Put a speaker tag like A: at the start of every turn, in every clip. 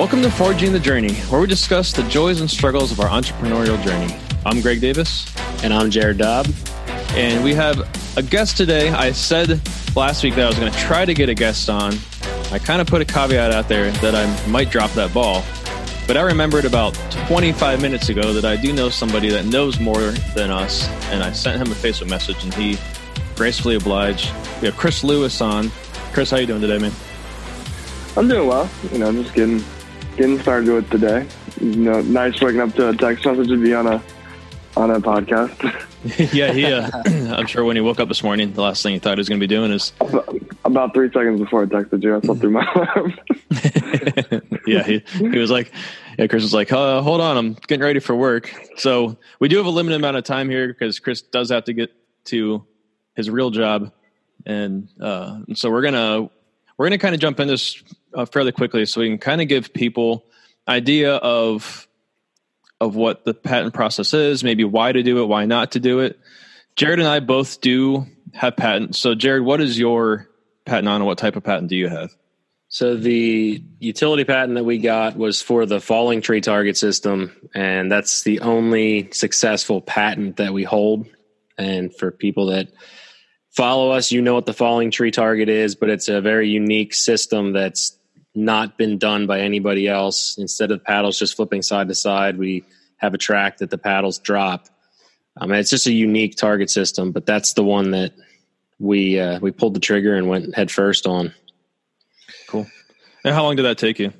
A: Welcome to Forging the Journey, where we discuss the joys and struggles of our entrepreneurial journey. I'm Greg Davis.
B: And I'm Jared Dobb.
A: And we have a guest today. I said last week that I was going to try to get a guest on. I kind of put a caveat out there that I might drop that ball. But I remembered about 25 minutes ago that I do know somebody that knows more than us. And I sent him a Facebook message and he gracefully obliged. We have Chris Lewis on. Chris, how you doing today, man?
C: I'm doing well. You know, I'm just getting getting started with today. You know, nice waking up to a text message to be on a on a podcast.
A: yeah, he. Uh, I'm sure when he woke up this morning, the last thing he thought he was going to be doing is
C: about three seconds before I texted you. I slept through my alarm.
A: yeah, he, he was like, yeah, Chris was like, uh, hold on, I'm getting ready for work. So we do have a limited amount of time here because Chris does have to get to his real job, and, uh, so we're gonna we're gonna kind of jump in this uh, fairly quickly so we can kind of give people idea of of what the patent process is, maybe why to do it, why not to do it. Jared and I both do have patents. So, Jared, what is your patent on, and what type of patent do you have?
B: So, the utility patent that we got was for the falling tree target system, and that's the only successful patent that we hold. And for people that follow us, you know what the falling tree target is, but it's a very unique system that's not been done by anybody else. Instead of paddles just flipping side to side, we have a track that the paddles drop. Um, it's just a unique target system, but that's the one that we uh, we pulled the trigger and went head first on.
A: Cool. And how long did that take you?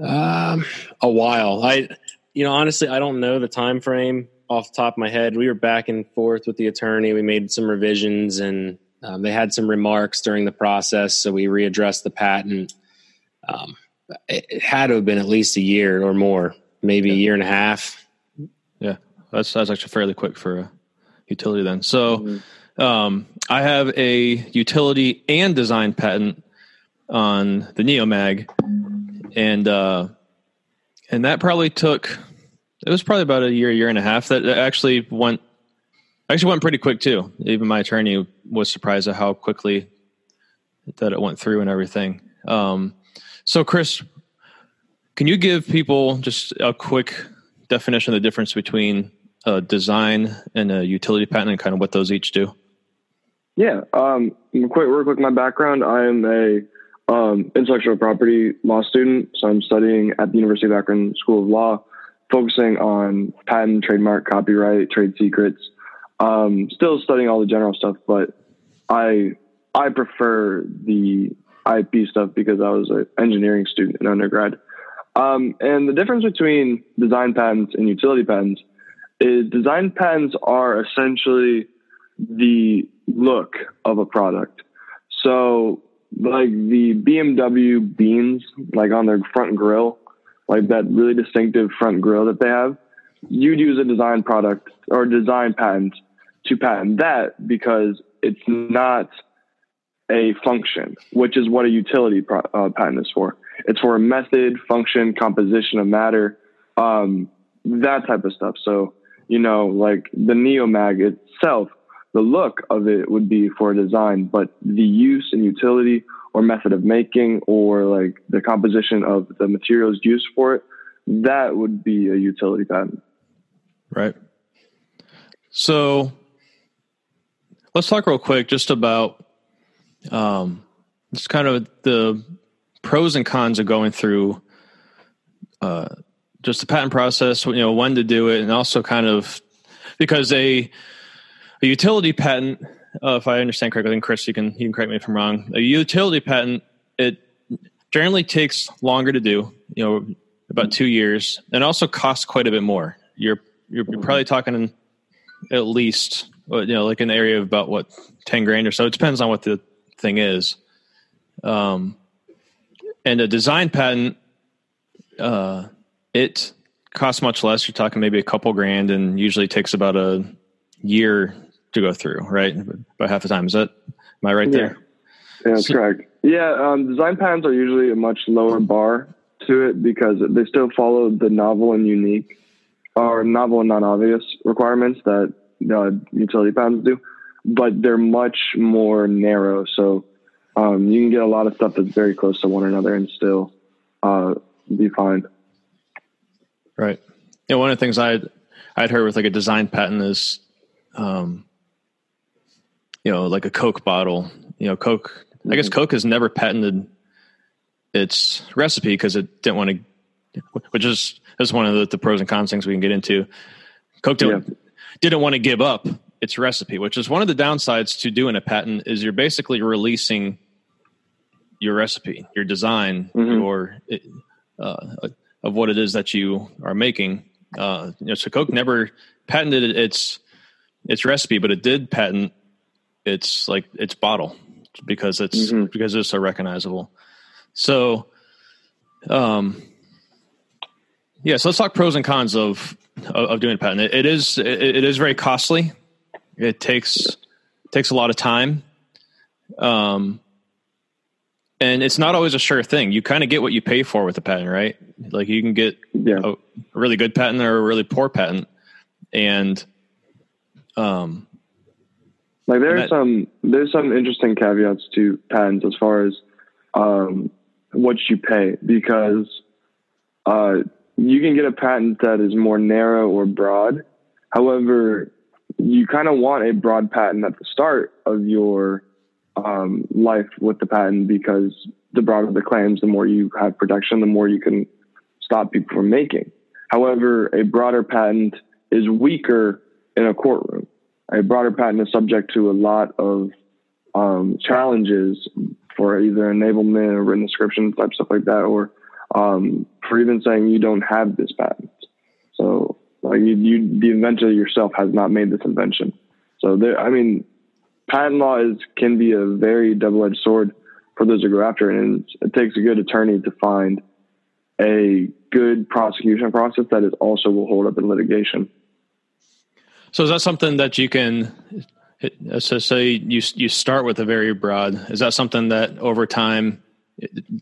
B: Um, a while. I, you know, honestly, I don't know the time frame off the top of my head. We were back and forth with the attorney. We made some revisions, and um, they had some remarks during the process, so we readdressed the patent um, it, it, had to have been at least a year or more, maybe yeah. a year and a half.
A: Yeah, that's that's actually fairly quick for a utility then. So, mm-hmm. um, I have a utility and design patent on the Neomag, and uh, and that probably took it was probably about a year, year and a half. That actually went actually went pretty quick too. Even my attorney was surprised at how quickly that it went through and everything. Um, so, Chris, can you give people just a quick definition of the difference between a design and a utility patent and kind of what those each do?
C: Yeah, um, quick, real quick, my background. I am a um, intellectual property law student, so I'm studying at the University of Akron School of Law, focusing on patent, trademark, copyright, trade secrets. Um, still studying all the general stuff, but I I prefer the IP stuff because I was an engineering student in undergrad. Um, and the difference between design patents and utility patents is design patents are essentially the look of a product. So, like the BMW beans, like on their front grill, like that really distinctive front grill that they have, you'd use a design product or design patent to patent that because it's not a function, which is what a utility pro- uh, patent is for. It's for a method, function, composition of matter, um, that type of stuff. So, you know, like the Neomag itself, the look of it would be for design, but the use and utility or method of making or like the composition of the materials used for it, that would be a utility patent.
A: Right. So let's talk real quick just about um, it's kind of the pros and cons of going through uh, just the patent process, you know, when to do it, and also kind of because a a utility patent, uh, if I understand correctly, and Chris, you can you can correct me if I'm wrong. A utility patent it generally takes longer to do, you know, about two years, and also costs quite a bit more. You're you're, you're probably talking at least you know like an area of about what ten grand or so. It depends on what the thing is. Um, and a design patent, uh, it costs much less. You're talking maybe a couple grand, and usually takes about a year to go through. Right, about half the time. Is that am I right
C: yeah.
A: there?
C: Yeah, that's so, correct. Yeah, um, design patents are usually a much lower bar to it because they still follow the novel and unique or novel and non-obvious requirements that uh, utility patents do but they're much more narrow. So um, you can get a lot of stuff that's very close to one another and still uh, be fine.
A: Right. Yeah. One of the things I'd I'd heard with like a design patent is, um, you know, like a Coke bottle. You know, Coke. Mm-hmm. I guess mm-hmm. Coke has never patented its recipe because it didn't want to, which is is one of the, the, pros and cons things we can get into. Coke didn't, yeah. didn't want to give up its recipe, which is one of the downsides to doing a patent. Is you're basically releasing your recipe, your design, mm-hmm. your uh, of what it is that you are making. Uh, you know, so Coke never patented its its recipe, but it did patent its like its bottle because it's mm-hmm. because it's so recognizable. So, um, yeah. So let's talk pros and cons of of, of doing a patent. It, it is it, it is very costly. It takes takes a lot of time. Um, and it's not always a sure thing. You kind of get what you pay for with a patent, right? Like you can get yeah. a, really good patent or a really poor patent, and um,
C: like there's some there's some interesting caveats to patents as far as um, what you pay because uh, you can get a patent that is more narrow or broad. However, you kind of want a broad patent at the start of your um, life with the patent because the broader the claims, the more you have protection, the more you can stop people from making. However, a broader patent is weaker in a courtroom. A broader patent is subject to a lot of um, challenges for either enablement or written description type stuff like that, or um, for even saying you don't have this patent. So, like you, you, the inventor yourself has not made this invention. So, there, I mean, patent law is can be a very double edged sword for those who go after it, and it takes a good attorney to find a good prosecution process that is also will hold up in litigation.
A: So is that something that you can so say you you start with a very broad is that something that over time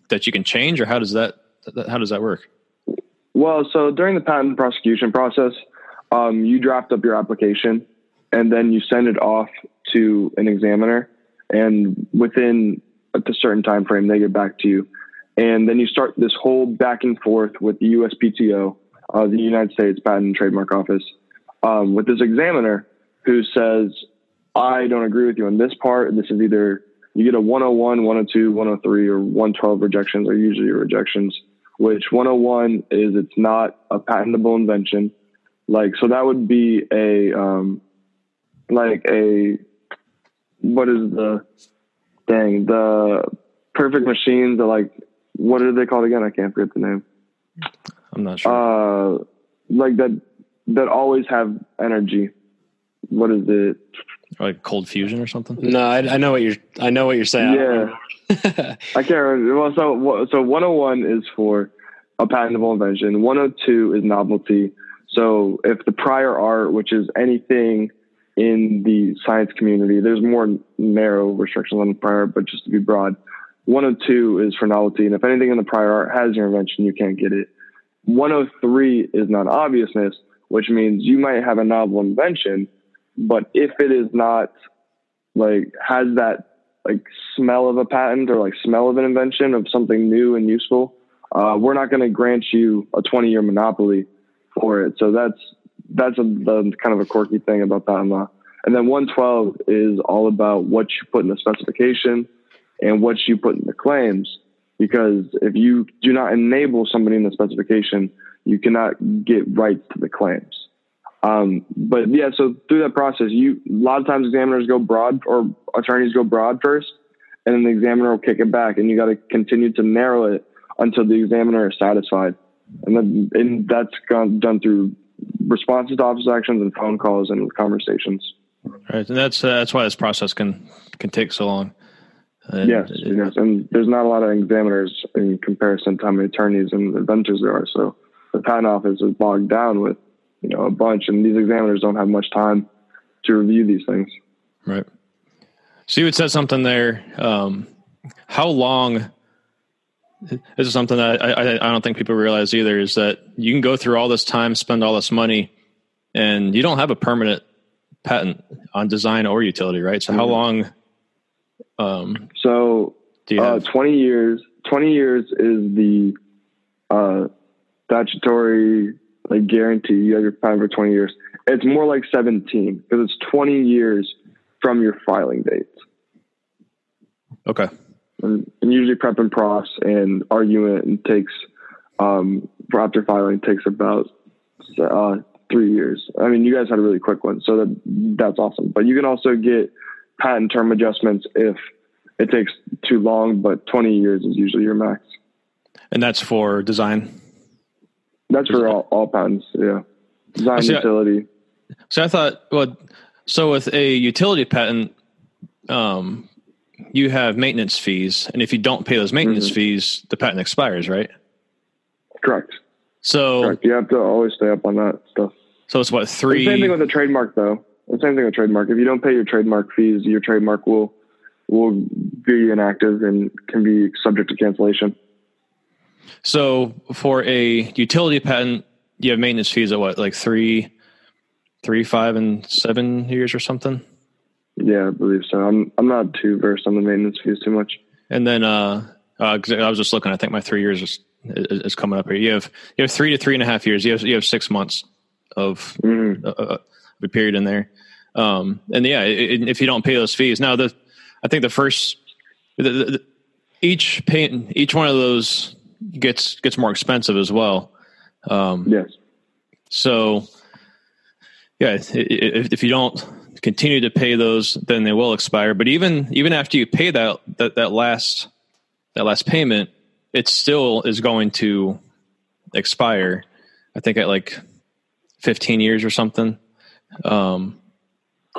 A: that you can change or how does that how does that work?
C: Well, so during the patent prosecution process, um, you draft up your application and then you send it off to an examiner and within a certain time frame they get back to you and then you start this whole back and forth with the USPTO, uh, the United States Patent and Trademark Office, um, with this examiner who says, I don't agree with you on this part. This is either you get a 101, 102, 103, or 112 rejections are usually rejections, which 101 is it's not a patentable invention. Like, so that would be a, um, like a what is the dang the perfect machines that like what are they called again? I can't forget the name.
A: I'm not sure.
C: Uh, like that that always have energy. What is it?
A: Like cold fusion or something?
B: No, I, I know what you're. I know what you're saying.
C: Yeah, I can't remember. Well, so so 101 is for a patentable invention. 102 is novelty. So if the prior art, which is anything in the science community. There's more narrow restrictions on the prior art, but just to be broad, 102 is for novelty. And if anything in the prior art has your invention, you can't get it. 103 is non obviousness, which means you might have a novel invention, but if it is not like has that like smell of a patent or like smell of an invention of something new and useful, uh, we're not going to grant you a 20 year monopoly for it. So that's that's a, the kind of a quirky thing about patent law. And then 112 is all about what you put in the specification and what you put in the claims. Because if you do not enable somebody in the specification, you cannot get rights to the claims. Um, but yeah, so through that process, you a lot of times examiners go broad or attorneys go broad first, and then the examiner will kick it back, and you got to continue to narrow it until the examiner is satisfied. And then and that's gone, done through responses to office actions and phone calls and conversations.
A: Right, and that's uh, that's why this process can can take so long.
C: And yes, it, yes, and there's not a lot of examiners in comparison to how many attorneys and inventors there are. So the patent office is bogged down with you know a bunch, and these examiners don't have much time to review these things.
A: Right. So you had said something there. Um, how long this is something that I, I, I, don't think people realize either is that you can go through all this time, spend all this money, and you don't have a permanent patent on design or utility, right? So, how mm-hmm. long?
C: Um, so, uh, 20 years. 20 years is the uh, statutory like guarantee you have your patent for 20 years. It's more like 17 because it's 20 years from your filing date.
A: Okay.
C: And, and usually prep and pros and argument takes um, for after filing takes about uh, three years. I mean, you guys had a really quick one, so that that's awesome. But you can also get patent term adjustments if it takes too long, but 20 years is usually your max.
A: And that's for design.
C: That's for all, all patents. Yeah. Design
A: See, I-
C: utility.
A: So I thought, well, so with a utility patent, um, you have maintenance fees, and if you don't pay those maintenance
C: Mhm.
A: fees, the patent expires, right?
C: Correct.
A: So,
C: Correct. You have to always stay up on that stuff.
A: so it's what
C: The
A: three?
C: same thing with a trademark, though. The same thing with trademark. If you don't pay your trademark fees, your trademark will will be inactive and can be subject to cancellation.
A: So for a utility patent, you have maintenance fees at what, like three, three, five, and seven years or something.
C: Yeah, I believe so. I'm I'm not too versed on the maintenance fees too much.
A: And then, uh, uh 'cause I was just looking. I think my three years is, is, is coming up here. You have you have three to three and a half years. You have you have six months of
C: Mhm.
A: uh, uh, a period in there. Um, and yeah, i i if you don't pay those fees, now the I think the first the, the, the- each pay each one of those gets gets more expensive as well. Um,
C: Yes.
A: so yeah, if, if you don't continue to pay those, then they will expire. But even even after you pay that that, that last that last payment, it still is going to expire. I think at like fifteen years or something. Um,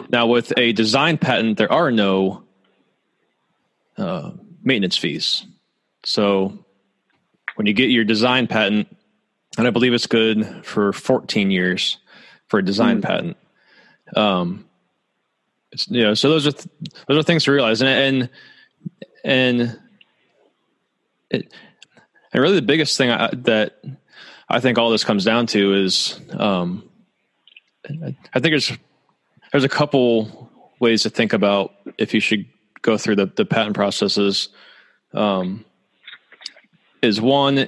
A: now with a design patent, there are no uh, maintenance fees. So when you get your design patent, and I believe it's good for 14 years for a design
C: Mm.
A: patent. Um, it's, you know, so those are th- those are things to realize, and and and it, and really the biggest thing I, that I think all this comes down to is, um, I think there's there's a couple ways to think about if you should go through the, the patent processes. Um, is one,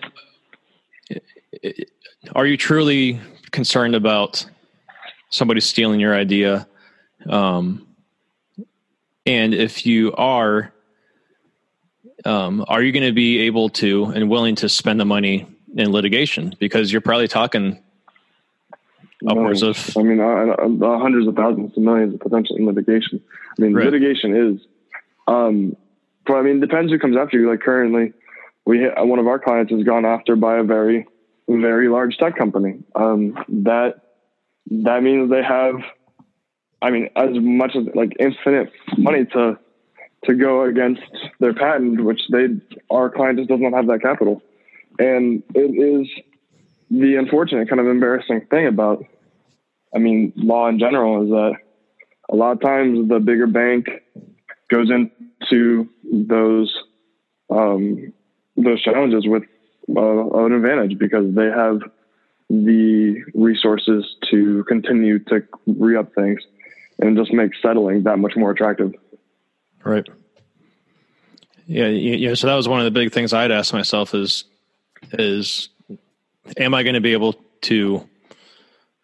A: are you truly concerned about somebody stealing your idea? Um, and if you are, um, are you going to be able to and willing to spend the money in litigation? Because you're probably talking upwards of
C: I mean, uh, uh, hundreds of thousands to millions of potential in litigation. I mean,
A: Right.
C: litigation is. Um, but I mean, depends who comes after you. Like currently, we one of our clients has gone after by a very, very large tech company. Um, that that means they have, I mean, as much as like infinite money to to go against their patent, which they our client just does not have that capital, and it is the unfortunate kind of embarrassing thing about I mean, law in general is that a lot of times the bigger bank goes into those um, those challenges with uh, an advantage because they have the resources to continue to re up things and just make settling that much more attractive.
A: Right. Yeah, yeah. So that was one of the big things I'd ask myself is, is, am I going to be able to,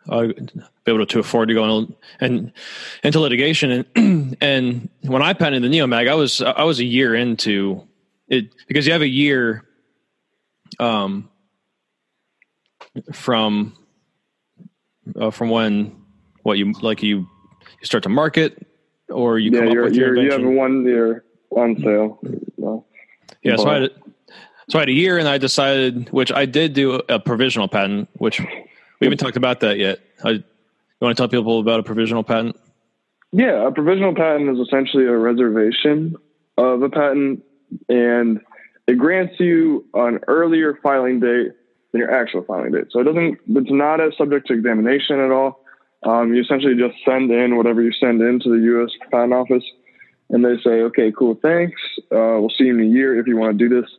A: uh, be able to afford to go in, and into litigation? And and when I patented the Neomag, I was I was a year into it because you have a year, um, from, uh, from when what you like you you start to market or you
C: yeah,
A: come up with your
C: you have a one year on sale. Well,
A: Yeah, so I, had, so I had a year, and I decided, which I did do a provisional patent, which we haven't talked about that yet. I, you want to tell people about a provisional patent?
C: Yeah, a provisional patent is essentially a reservation of a patent, and it grants you an earlier filing date than your actual filing date. So it doesn't, it's not as subject to examination at all. Um, you essentially just send in whatever you send in to the U.S. Patent Office, and they say, "Okay, cool, thanks. Uh, we'll see you in a year if you want to do this."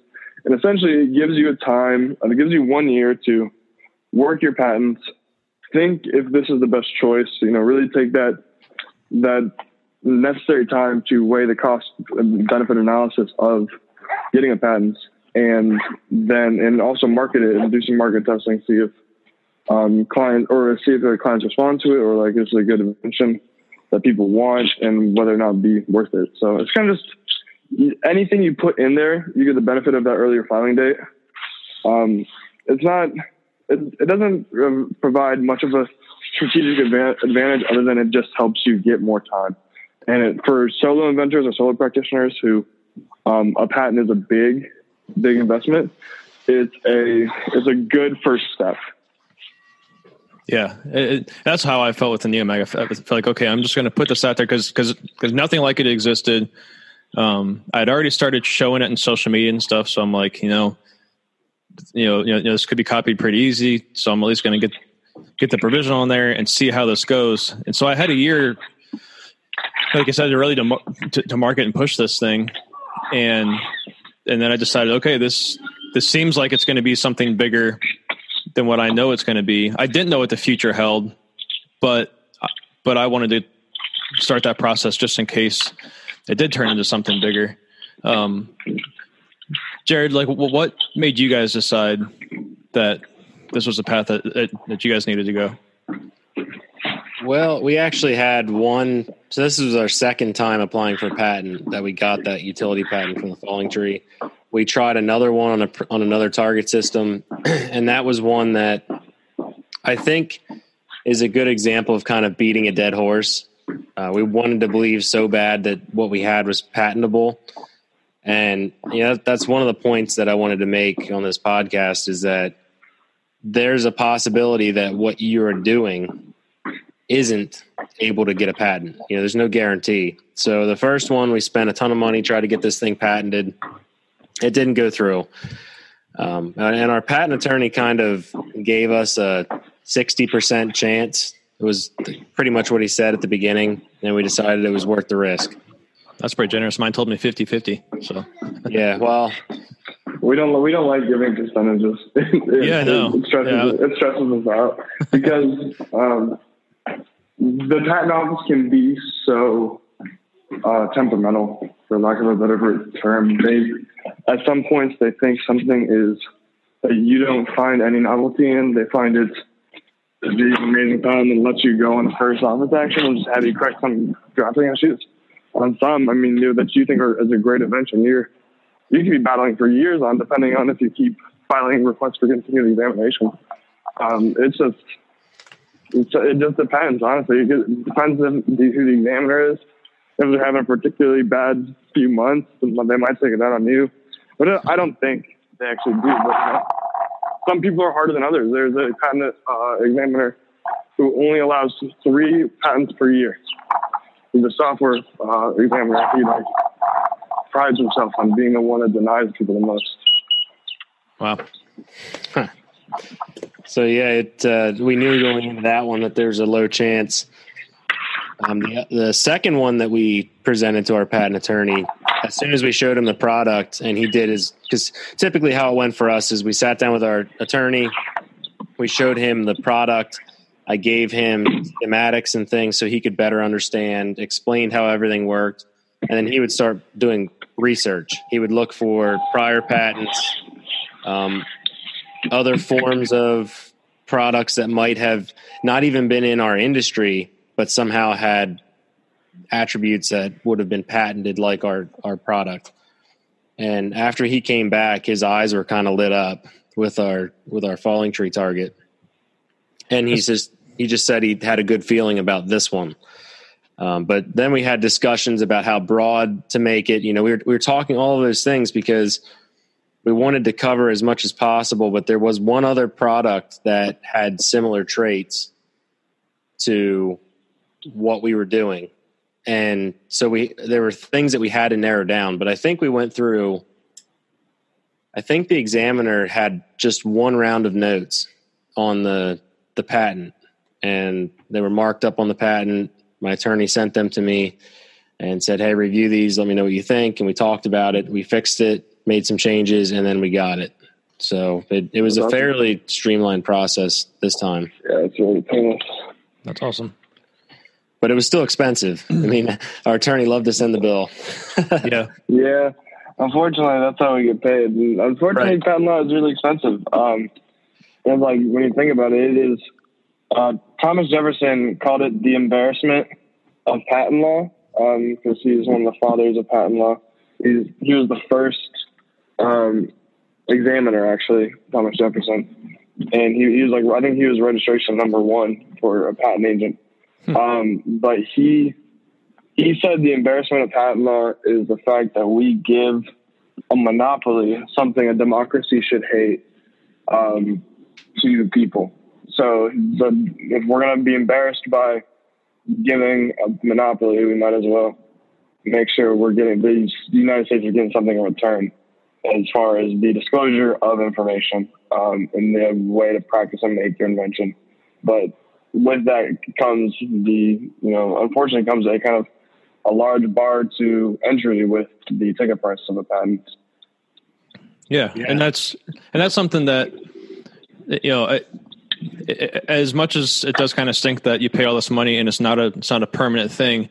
C: And essentially, it gives you a time. It gives you one year to work your patents, think if this is the best choice. You know, really take that that necessary time to weigh the cost and benefit analysis of getting a patent and then and also market it and do some market testing, see if um, clients or see if the clients respond to it or like it's a good invention that people want and whether or not be worth it. So it's kind of just anything you put in there, you get the benefit of that earlier filing date. Um, it's not, it, it doesn't um, provide much of a strategic advantage other than it just helps you get more time. And it, for solo inventors or solo practitioners who um, a patent is a big, big investment, it's a it's a good first step.
A: Yeah, it, that's how I felt with the Neomag. I felt like, okay, I'm just going to put this out there because because because nothing like it existed. Um, I'd already started showing it in social media and stuff, so I'm like, you know, you know, you know, this could be copied pretty easy. So I'm at least going to get get the provisional in there and see how this goes. And so I had a year, like I said, really to to, to market and push this thing, and and then I decided, okay, this this seems like it's going to be something bigger than what I know it's going to be. I didn't know what the future held, but but I wanted to start that process just in case it did turn into something bigger. Um, Jared, like, what made you guys decide that this was the path that, that you guys needed to go?
B: Well, we actually had one. So this was our second time applying for a patent that we got that utility patent from the falling tree. We tried another one on a on another target system, and that was one that I think is a good example of kind of beating a dead horse. Uh, we wanted to believe so bad that what we had was patentable, and you know that's one of the points that I wanted to make on this podcast is that there's a possibility that what you are doing isn't able to get a patent. You know, there's no guarantee. So the first one, we spent a ton of money trying to get this thing patented it didn't go through. Um, and our patent attorney kind of gave us a 60% chance. It was pretty much what he said at the beginning. And we decided it was worth the risk.
A: That's pretty generous. Mine told me 50 50. So,
B: yeah, well,
C: we don't we don't like giving percentages.
A: it, yeah, no,
C: it, stresses yeah. it stresses us out because um, the patent office can be so uh, temperamental, for lack of a better term. They at some points they think something is that you don't find any novelty in. They find it to be an amazing time and let you go on the first office action and just have you correct some drafting issues. On some, I mean, you know, that you think are is a great invention, you're you can be battling for years on, depending on if you keep filing requests for continued examination. Um, it's just it's, it just depends, honestly. It depends if, who the examiner is. If they're having a particularly bad few months, they might take it out on you. But I don't think they actually do. But some people are harder than others. There's a patent uh, examiner who only allows three patents per year. He's a software uh, examiner. He like prides himself on being the one that denies people the most.
A: Wow.
B: Huh. So yeah, it uh, we knew going into that one that there's a low chance. Um, the, the second one that we presented to our patent attorney, as soon as we showed him the product, and he did his because typically how it went for us is we sat down with our attorney, we showed him the product. I gave him schematics and things so he could better understand, explained how everything worked, and then he would start doing research. He would look for prior patents, um, other forms of products that might have not even been in our industry, but somehow had attributes that would have been patented like our, our product. And after he came back, his eyes were kind of lit up with our with our falling tree target. And he just he just said he had a good feeling about this one. Um, but then we had discussions about how broad to make it. You know, we were, we were talking all of those things because we wanted to cover as much as possible. But there was one other product that had similar traits to what we were doing, and so we there were things that we had to narrow down. But I think we went through. I think the examiner had just one round of notes on the the patent, and they were marked up on the patent my attorney sent them to me and said, "Hey, review these. Let me know what you think." And we talked about it. We fixed it, made some changes, and then we got it. So it, it was That's a fairly awesome. streamlined process this time.
C: Yeah, it's really painless.
A: That's awesome.
B: But it was still expensive. I mean, our attorney loved to send the bill.
A: yeah.
C: Yeah. unfortunately, that's how we get paid. And unfortunately,
B: Right.
C: patent law is really expensive. Um, and like when you think about it, it is. Uh, Thomas Jefferson called it the embarrassment of patent law because he's one of the fathers of patent law. He's, he was the first um, examiner, actually, Thomas Jefferson, and he, he was like I think he was registration number one for a patent agent. um, but he he said the embarrassment of patent law is the fact that we give a monopoly, something a democracy should hate, um, to the people. So the, if we're going to be embarrassed by giving a monopoly, we might as well make sure we're getting the United States is getting something in return as far as the disclosure of information um, and the way to practice and make your invention. But with that comes the, you know, unfortunately comes a kind of a large bar to entry with the ticket price of a patent.
A: Yeah.
B: Yeah.
A: and that's and that's something that you know. I, I- as much as it does kind of stink that you pay all this money and it's not a it's not a permanent thing.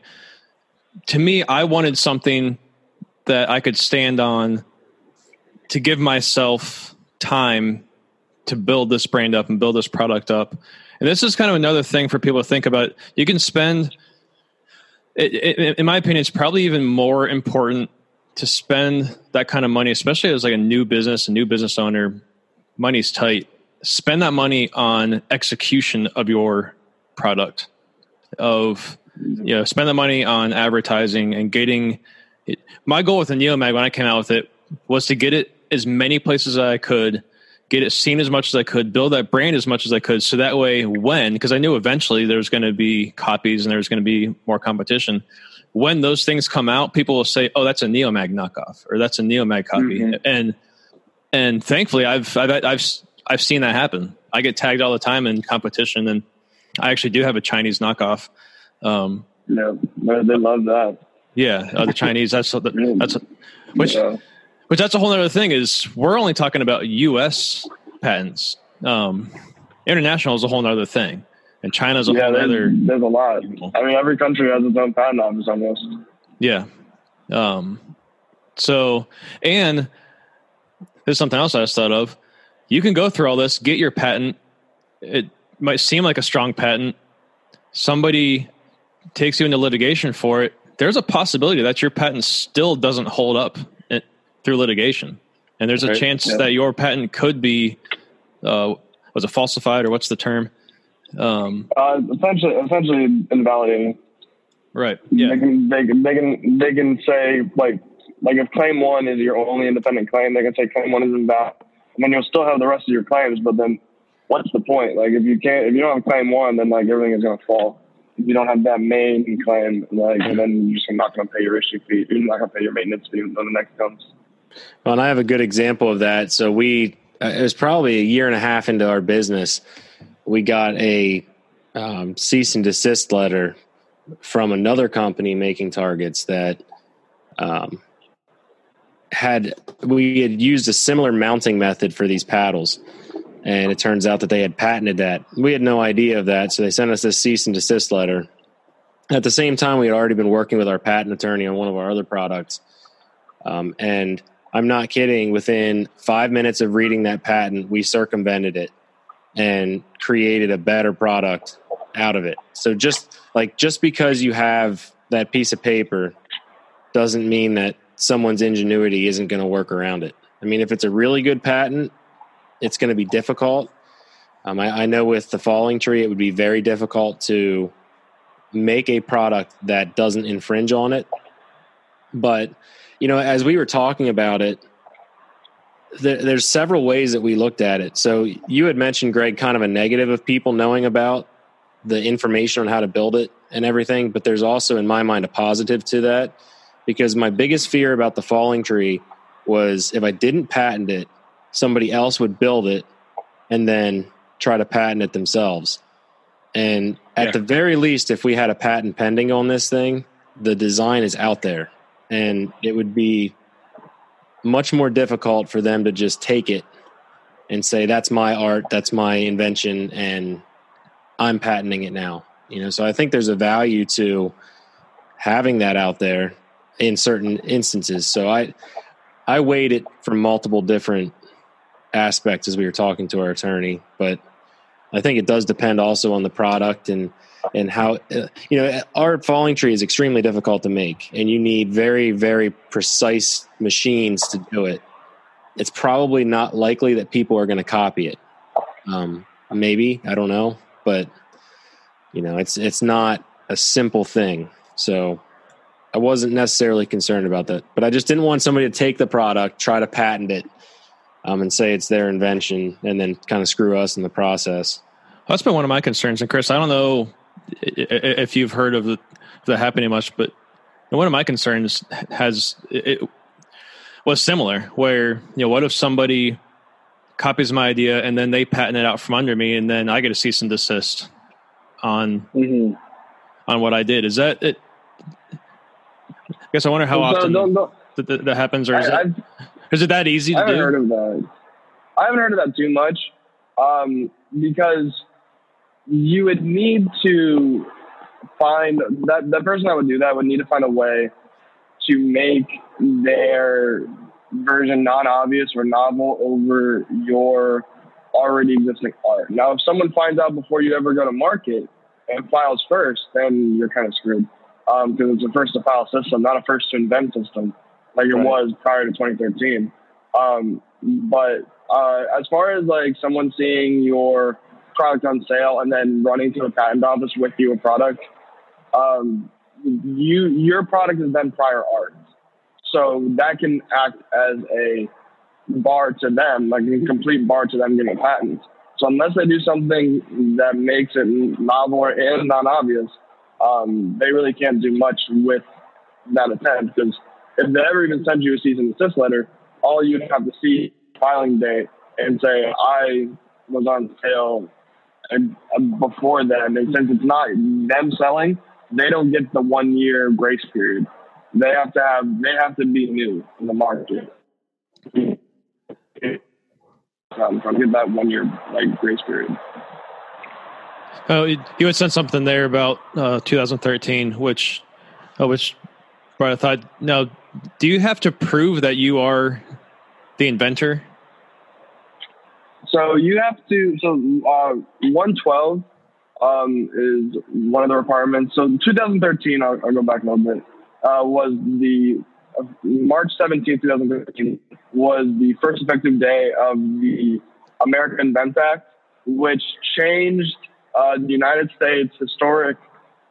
A: To me, I wanted something that I could stand on to give myself time to build this brand up and build this product up. And this is kind of another thing for people to think about. You can spend, it, it, in my opinion, it's probably even more important to spend that kind of money, especially as like a new business, a new business owner. Money's tight. Spend that money on execution of your product. Of you know, spend the money on advertising and getting. It. My goal with the Neomag when I came out with it was to get it as many places as I could, get it seen as much as I could, build that brand as much as I could, so that way when because I knew eventually there was going to be copies and there was going to be more competition. When those things come out, people will say, "Oh, that's a Neomag knockoff," or "That's a Neomag copy,"
C: Mhm.
A: and and thankfully, I've I've I've I've seen that happen. I get tagged all the time in competition, and I actually do have a Chinese knockoff. Um,
C: Yeah, they they love that.
A: yeah, uh, the Chinese. That's that's which
C: Yeah.
A: Which that's a whole other thing. Is we're only talking about U.S. patents. Um, international is a whole other thing, and China's a
C: yeah,
A: whole
C: there's,
A: other.
C: there's a lot. I mean, every country has its own patent office almost.
A: Yeah. Um, so, and there's something else I just thought of. You can go through all this, get your patent. It might seem like a strong patent. Somebody takes you into litigation for it. There's a possibility that your patent still doesn't hold up through litigation. And there's a
B: Right.
A: chance
C: Yeah.
A: that your patent could be, uh, was it falsified or what's the term? Um,
C: Uh, essentially, essentially invalidating.
A: right.
C: They
A: Yeah.
C: can, they can, they can, they can say like, like if claim one is your only independent claim, they can say claim one is invalid, and then you'll still have the rest of your claims. But then, what's the point? Like, if you can't, if you don't have claim one, then like everything is going to fall. If you don't have that main claim, like, and then you're just not going to pay your issue fee. You're not going to pay your maintenance fee when the next comes.
B: Well, and I have a good example of that. So we, uh, it was probably a year and a half into our business. We got a um, cease and desist letter from another company making targets that um, had we had used a similar mounting method for these paddles, and it turns out that they had patented that. We had no idea of that, so they sent us this cease and desist letter. At the same time, we had already been working with our patent attorney on one of our other products, um, and I'm not kidding. Within five minutes of reading that patent, we circumvented it and created a better product out of it. So just like just because you have that piece of paper doesn't mean that someone's ingenuity isn't going to work around it. I mean, if it's a really good patent, it's going to be difficult. Um, I, I know with the falling tree, it would be very difficult to make a product that doesn't infringe on it. But you know, as we were talking about it, there, there's several ways that we looked at it. So you had mentioned, Greg, kind of a negative of people knowing about the information on how to build it and everything. But there's also, in my mind, a positive to that because my biggest fear about the falling tree was if I didn't patent it, somebody else would build it and then try to patent it themselves. And at
A: Yeah.
B: the very least, if we had a patent pending on this thing, the design is out there and it would be much more difficult for them to just take it and say that's my art that's my invention and i'm patenting it now. You know so i think there's a value to having that out there in certain instances. So i I weighed it from multiple different aspects as we were talking to our attorney, but I think it does depend also on the product and and how uh, you know our falling tree is extremely difficult to make, and you need very very precise machines to do it. It's probably not likely that people are going to copy it. Um, maybe I don't know, but you know it's it's not a simple thing. So I wasn't necessarily concerned about that, but I just didn't want somebody to take the product, try to patent it, um, and say it's their invention, and then kind of screw us in the process.
A: That's been one of my concerns. And Chris, I don't know if you've heard of the, that happening much, but one of my concerns has it was similar. Where you know, what if somebody copies my idea and then they patent it out from under me, and then I get a cease and desist on mm-hmm. on what I did? Is that it? I guess I wonder how often That, that, happens, or is, I, it, is it that easy to do?
C: I haven't? Heard of that. I haven't heard of that too much um, because you would need to find that the person that would do that would need to find a way to make their version non-obvious or novel over your already existing art. Now, if someone finds out before you ever go to market and files first, then you're kind of screwed because um, it's a first to file system, not a first to invent system like it right. was prior to 2013. Um, but uh, as far as like someone seeing your product on sale and then running to a patent office with you a product, um, you your product is then prior art, so that can act as a bar to them, like a complete bar to them getting a patent. So unless they do something that makes it novel and non-obvious, um, they really can't do much with that attempt because if they ever even send you a cease and desist letter, all you'd have to see filing date and say I was on sale before then. And since it's not them selling, they don't get the one year grace period. They have to have they have to be new in the market. Um, to get that one year like grace period.
A: Oh, you had said something there about uh, 2013, which, uh, which, right, I thought. Now, do you have to prove that you are the inventor?
C: So you have to. So uh, 112 um, is one of the requirements. So 2013, I'll, I'll go back a little bit. Uh, was the uh, March 17, 2013 was the first effective day of the American Invent Act, which changed uh, the United States historic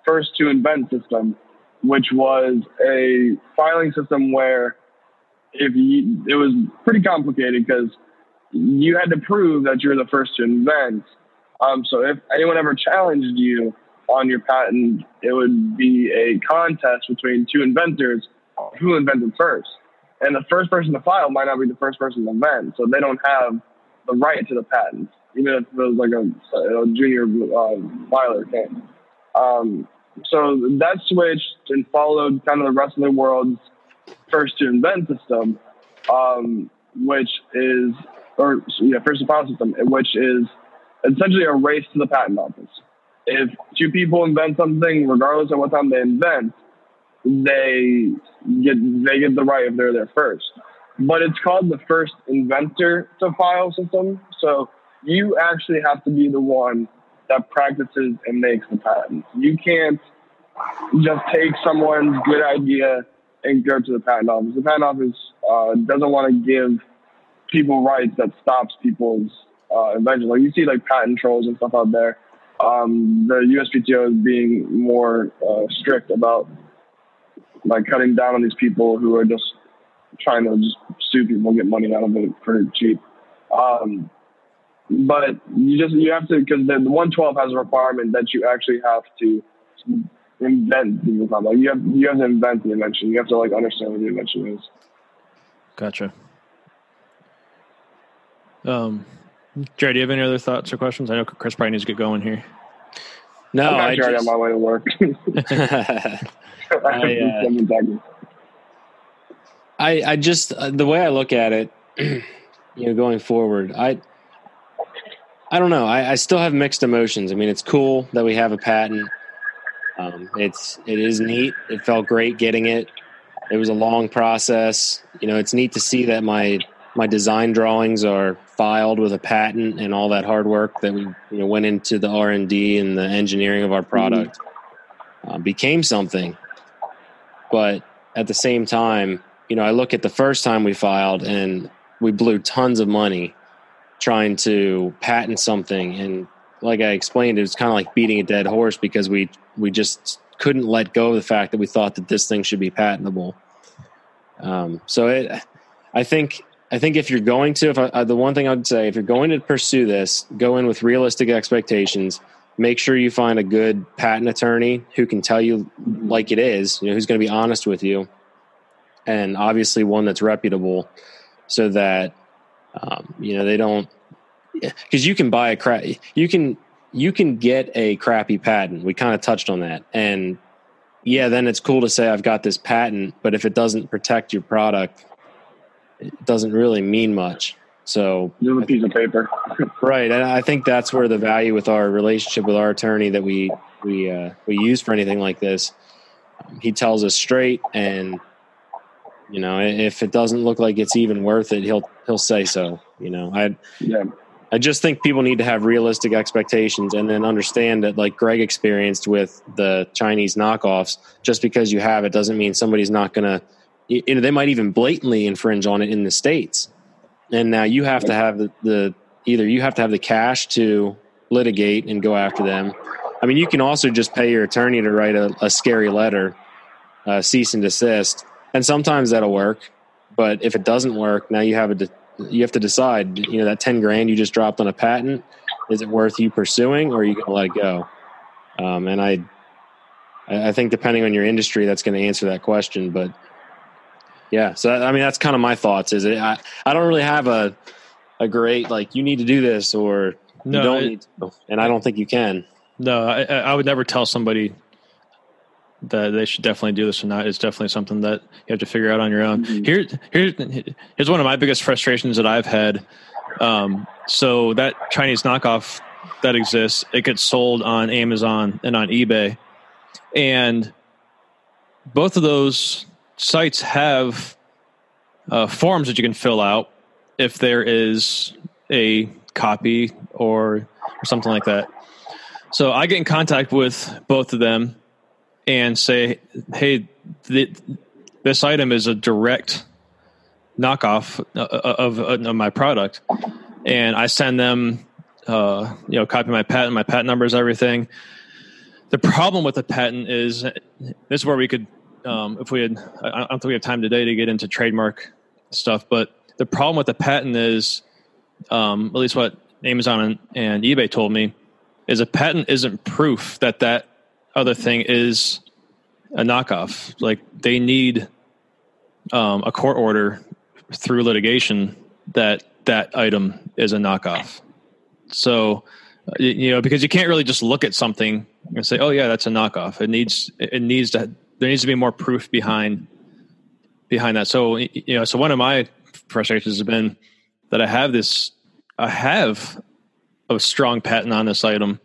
C: first to invent system, which was a filing system where if you, it was pretty complicated because you had to prove that you're the first to invent. Um, so if anyone ever challenged you on your patent, it would be a contest between two inventors who invented first. And the first person to file might not be the first person to invent, so they don't have the right to the patent, even if it was like a, a junior uh, filer came. Um, so that switched and followed kind of the rest of the world's first to invent system, um, which is or yeah, first to file system, which is essentially a race to the patent office. If two people invent something, regardless of what time they invent, they get they get the right if they're there first. But it's called the first inventor to file system. So you actually have to be the one that practices and makes the patent. You can't just take someone's good idea and go to the patent office. The patent office uh, doesn't want to give people rights that stops people's uh, invention. Like you see like patent trolls and stuff out there. Um, the USPTO is being more uh, strict about like cutting down on these people who are just trying to just sue people and get money out of it for cheap. Um, but you just you have to because the, the 112 has a requirement that you actually have to invent the like you have you have to invent the invention. You have to like understand what the invention is.
A: Gotcha. Um, Jared, do you have any other thoughts or questions? I know Chris probably needs to get going here.
B: No,
C: I'm
B: I
C: just, on my way to work.
B: I, uh, I, I just uh, the way I look at it, you know, going forward, I I don't know. I, I, still have mixed emotions. I mean, it's cool that we have a patent. Um, it's it is neat. It felt great getting it. it was a long process. You know, it's neat to see that my my design drawings are filed with a patent and all that hard work that we you know, went into the R and D and the engineering of our product uh, became something. But at the same time, you know, I look at the first time we filed and we blew tons of money trying to patent something and like I explained, it was kind of like beating a dead horse because we we just couldn't let go of the fact that we thought that this thing should be patentable. Um, so it, I think I think if you're going to, if I, uh, the one thing I'd say, if you're going to pursue this, go in with realistic expectations. Make sure you find a good patent attorney who can tell you like it is, you know, who's going to be honest with you, and obviously one that's reputable, so that um, you know they don't because you can buy a crap you can you can get a crappy patent. We kind of touched on that, and yeah, then it's cool to say I've got this patent, but if it doesn't protect your product, it doesn't really mean much. So,
C: a piece of paper,
B: right? And I think that's where the value with our relationship with our attorney that we we uh, we use for anything like this. He tells us straight, and you know, if it doesn't look like it's even worth it, he'll he'll say so. You know, I
C: yeah.
B: I just think people need to have realistic expectations and then understand that, like Greg experienced with the Chinese knockoffs, just because you have it doesn't mean somebody's not going to, you know, they might even blatantly infringe on it in the States. And now you have to have the, the either you have to have the cash to litigate and go after them. I mean, you can also just pay your attorney to write a, a scary letter, uh, cease and desist, and sometimes that'll work. But if it doesn't work, now you have a de- you have to decide. You know that ten grand you just dropped on a patent is it worth you pursuing, or are you going to let it go? Um, and I, I think depending on your industry, that's going to answer that question. But yeah, so I mean that's kind of my thoughts. Is it? I, I don't really have a a great like you need to do this or no, you don't it, need to, and I don't think you can.
A: No, I, I would never tell somebody that they should definitely do this or not is definitely something that you have to figure out on your own. Mm-hmm. Here, here, here's one of my biggest frustrations that I've had. Um, so that Chinese knockoff that exists, it gets sold on Amazon and on eBay, and both of those sites have uh, forms that you can fill out if there is a copy or or something like that. So I get in contact with both of them and say, hey, this item is a direct knockoff uh, uh, of, of, of my product. And I send them, uh, you know, copy my patent, my patent numbers, everything. The problem with the patent is this is where we could, um, if we had, I don't think we have time today to get into trademark stuff, but the problem with the patent is, um, at least what Amazon and, and eBay told me, is a patent isn't proof that that other thing is a knockoff. Like they need um, a court order through litigation that that item is a knockoff. So you know because you can't really just look at something and say, "Oh yeah, that's a knockoff." It needs it needs to there needs to be more proof behind behind that. So you know, so one of my frustrations has been that I have this I have a strong patent on this item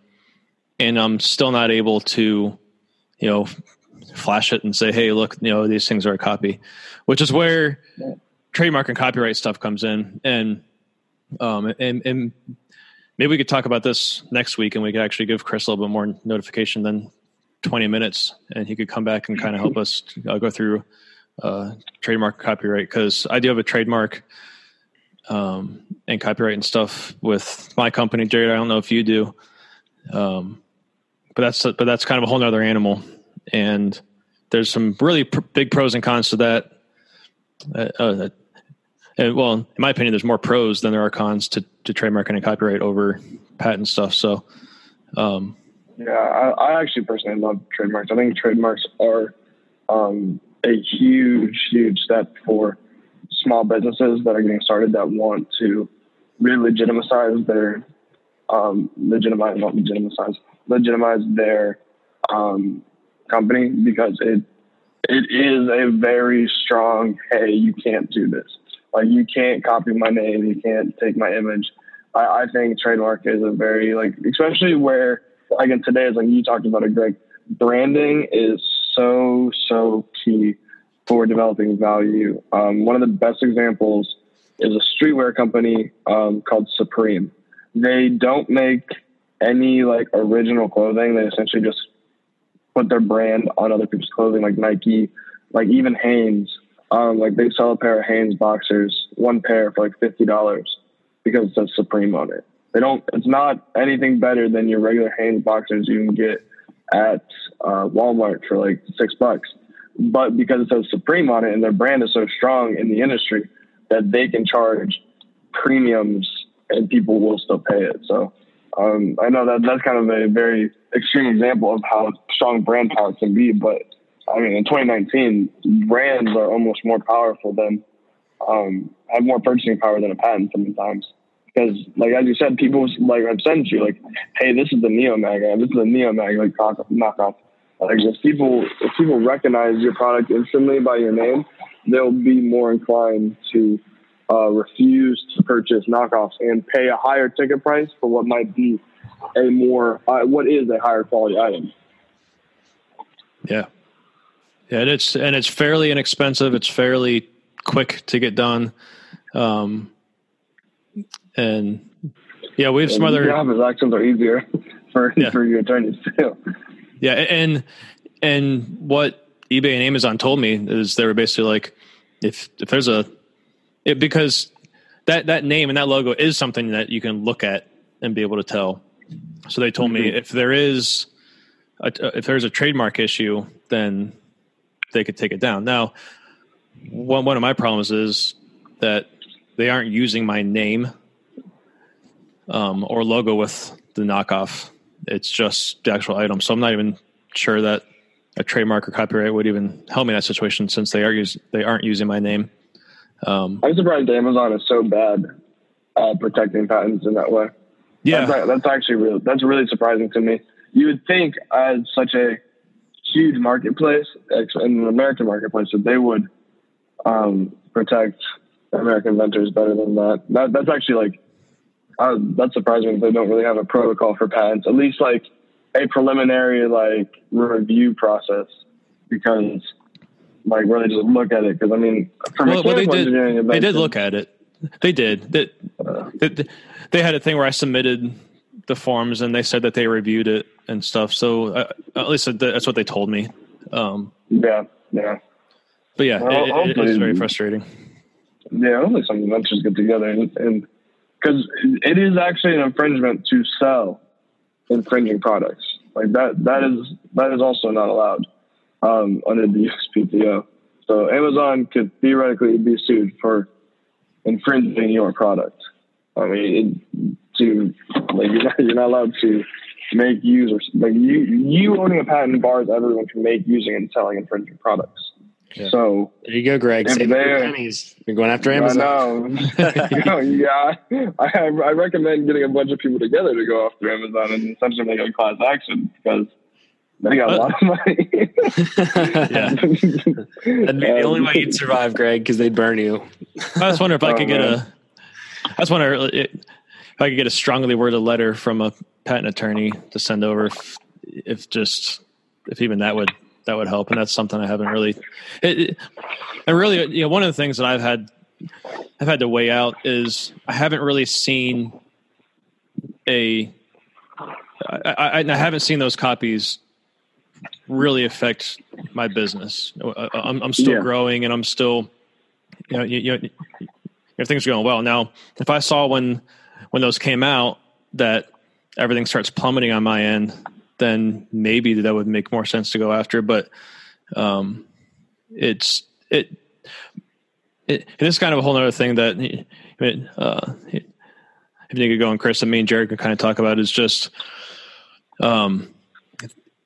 A: and I'm still not able to, you know, flash it and say, "Hey, look, you know, these things are a copy," which is where trademark and copyright stuff comes in, and um, and and maybe we could talk about this next week, and we could actually give Chris a little bit more notification than twenty minutes, and he could come back and kind of help us uh, go through uh, trademark copyright because I do have a trademark um, and copyright and stuff with my company, Jared. I don't know if you do. Um, but that's but that's kind of a whole other animal, and there's some really pr- big pros and cons to that. Uh, uh, and well, in my opinion, there's more pros than there are cons to, to trademark and copyright over patent stuff. So, um,
C: yeah, I, I, actually personally love trademarks. I think trademarks are um, a huge, huge step for small businesses that are getting started that want to really legitimize their um, legitimize, not legitimize, legitimize their um, company because it it is a very strong hey you can't do this like you can't copy my name you can't take my image I, I think trademark is a very like especially where like in today's like you talked about it Greg branding is so so key for developing value. Um, one of the best examples is a streetwear company um, called Supreme. They don't make any like original clothing. They essentially just put their brand on other people's clothing, like Nike, like even Hanes. Um, like they sell a pair of Hanes boxers, one pair for like fifty dollars because it says Supreme on it. They don't. It's not anything better than your regular Hanes boxers you can get at uh, Walmart for like six bucks. But because it says Supreme on it and their brand is so strong in the industry that they can charge premiums and people will still pay it. So um, I know that that's kind of a very extreme example of how strong brand power can be. But I mean, in 2019, brands are almost more powerful than um, have more purchasing power than a patent sometimes. Because, like as you said, people like have sent you like, "Hey, this is the Neo Mag. This is the Neo Mag like knockoff." Like if people if people recognize your product instantly by your name, they'll be more inclined to uh, refuse to purchase knockoffs and pay a higher ticket price for what might be a more uh, what is a higher quality item.
A: Yeah, yeah, and it's and it's fairly inexpensive. It's fairly quick to get done, um, and yeah, we have some other.
C: Yeah, actions are easier for yeah. for your attorneys too.
A: Yeah, and and what eBay and Amazon told me is they were basically like, if if there's a it, because that that name and that logo is something that you can look at and be able to tell. So they told mm-hmm. me if there is a, if there's a trademark issue, then they could take it down. Now, one one of my problems is that they aren't using my name um, or logo with the knockoff. It's just the actual item. So I'm not even sure that a trademark or copyright would even help me in that situation since they are use, they aren't using my name.
C: Um, I'm surprised Amazon is so bad at protecting patents in that way.
A: Yeah,
C: that's, that's actually real. That's really surprising to me. You would think, as such a huge marketplace, in the American marketplace, that they would um, protect American inventors better than that. that that's actually like uh, that's surprising. Because they don't really have a protocol for patents, at least like a preliminary like review process, because like where they just look at it. Because I mean,
A: from well, well, they did. They did look at it. They did. They, uh, they, they had a thing where I submitted the forms and they said that they reviewed it and stuff. So uh, at least that's what they told me. Um,
C: yeah, yeah.
A: But yeah, well, it, it is very frustrating.
C: Yeah, hopefully some inventors get together and because it is actually an infringement to sell infringing products. Like that, that is that is also not allowed um, under the USPTO. So Amazon could theoretically be sued for infringing your product. I mean, it, to like you're not, you're not allowed to make use users like you you owning a patent bars everyone can make using and selling infringing products. Yeah. So
B: there you go, Greg. Save there, pennies. You're going after Amazon.
C: I know. yeah, I, I recommend getting a bunch of people together to go after Amazon and essentially make a class action because they got a lot of money.
B: yeah. That'd be the um, only way you'd survive, Greg, because they'd burn you.
A: I just wonder if I oh, could get a. I just wonder if I could get a strongly worded letter from a patent attorney to send over. If, if just if even that would that would help, and that's something I haven't really. It, and really, you know, one of the things that I've had I've had to weigh out is I haven't really seen a. I, I, I haven't seen those copies really affect my business. Uh, I'm, I'm still yeah. growing and I'm still, you know, you, you know, everything's going well. Now, if I saw when, when those came out that everything starts plummeting on my end, then maybe that would make more sense to go after. But, um, it's, it, it, it is kind of a whole other thing that, I uh, if you could go and Chris and me and Jared can kind of talk about is just, um,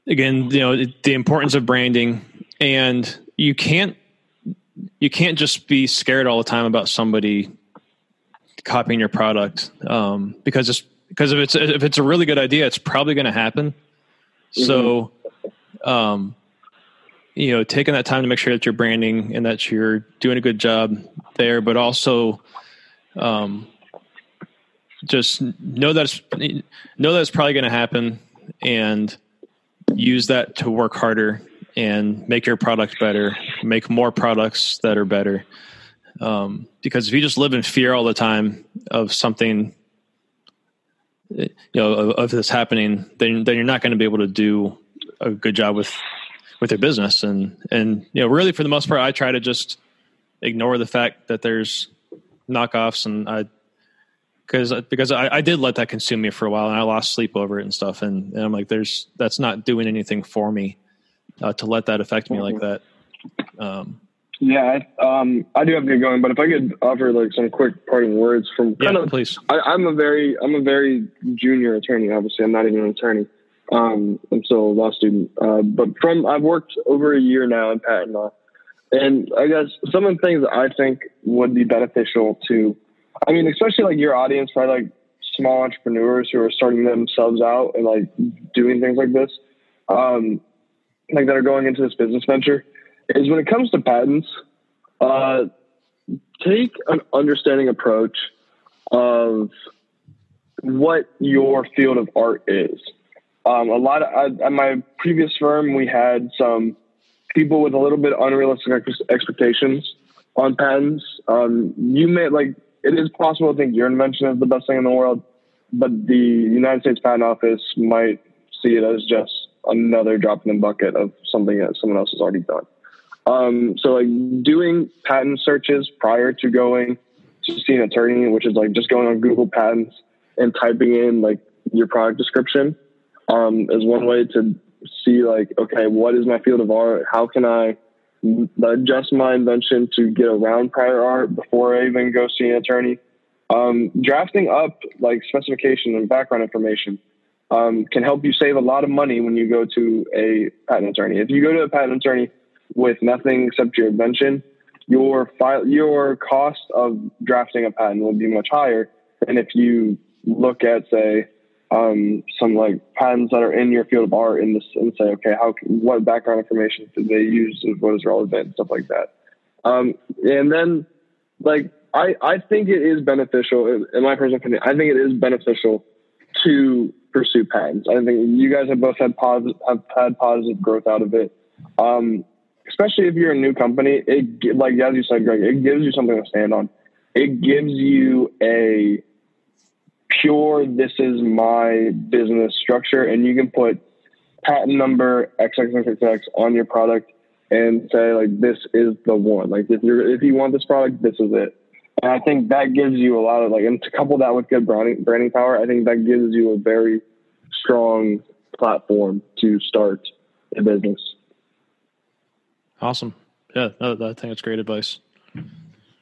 A: again, you know, the importance of branding and you can't you can't just be scared all the time about somebody copying your product um, because it's because if it's if it's a really good idea, it's probably going to happen. Mm-hmm. So, um, you know, taking that time to make sure that you're branding and that you're doing a good job there, but also, um, just know that it's know that it's probably going to happen and use that to work harder and make your product better, make more products that are better. Um, because if you just live in fear all the time of something, you know, of, of this happening, then then you're not going to be able to do a good job with with your business. And and you know, really for the most part, I try to just ignore the fact that there's knockoffs, and I because because I, I did let that consume me for a while, and I lost sleep over it and stuff. And, and I'm like, there's that's not doing anything for me uh, to let that affect me like that. Um,
C: yeah, I, um, I do have to get going, but if I could offer like some quick parting words from kind
A: yeah,
C: of,
A: please.
C: I, am a very, I'm a very junior attorney. Obviously, I'm not even an attorney. Um, I'm still a law student, uh, but from I've worked over a year now in patent law, and I guess some of the things that I think would be beneficial to, I mean, especially like your audience, probably like small entrepreneurs who are starting themselves out and like doing things like this, um, like that are going into this business venture is when it comes to patents, uh, take an understanding approach of what your field of art is. Um, a lot of I, at my previous firm, we had some people with a little bit unrealistic ex- expectations on patents. Um, you may like it is possible to think your invention is the best thing in the world, but the United States Patent Office might see it as just another drop in the bucket of something that someone else has already done. Um, so like doing patent searches prior to going to see an attorney, which is like just going on Google Patents and typing in like your product description, um, is one way to see like, okay, what is my field of art? How can I adjust my invention to get around prior art before I even go see an attorney? Um, drafting up like specification and background information um, can help you save a lot of money when you go to a patent attorney. If you go to a patent attorney with nothing except your invention, your file, your cost of drafting a patent will be much higher than if you look at, say, um, some like patents that are in your field of art in this and say, okay, how what background information did they use and what is relevant and stuff like that. Um, and then, like, I I think it is beneficial in my personal opinion. I think it is beneficial to pursue patents. I think you guys have both had positive have had positive growth out of it. Um, especially if you're a new company, it like as you said, Greg, it gives you something to stand on. It gives you a pure this is my business structure, and you can put patent number XXXX on your product and say like this is the one. Like if you're if you want this product, this is it. And I think that gives you a lot of like, and to couple that with good branding, branding power, I think that gives you a very strong platform to start a business.
A: Awesome. Yeah, I think it's great advice.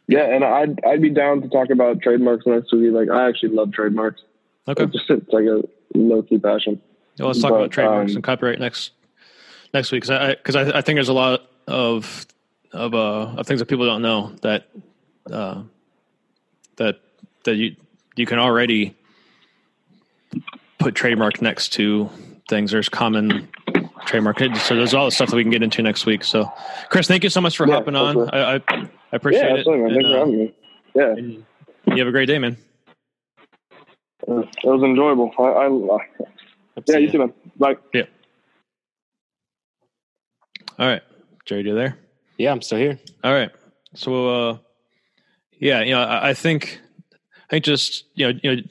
C: Yeah, and I'd I'd be down to talk about trademarks next week. Like I actually love trademarks.
A: Okay,
C: it's, just, it's like a low key passion.
A: Yeah, let's talk but, about trademarks um, and copyright next next week because I because I, I, think there's a lot of of uh of things that people don't know that uh that that you you can already put trademark next to things. There's common trademark. So there's all the stuff that we can get into next week. So, Chris, thank you so much for yeah, hopping on. I, I, I, appreciate yeah, it. And,
C: Thanks for having me. Yeah.
A: You have a great day, man.
C: Uh, it was enjoyable. I, I yeah, you too, man. Bye.
A: Yeah. All right, Jared, you there?
B: Yeah, I'm still here.
A: All right. So, uh, yeah, you know, I, I think, I think just you know, you know,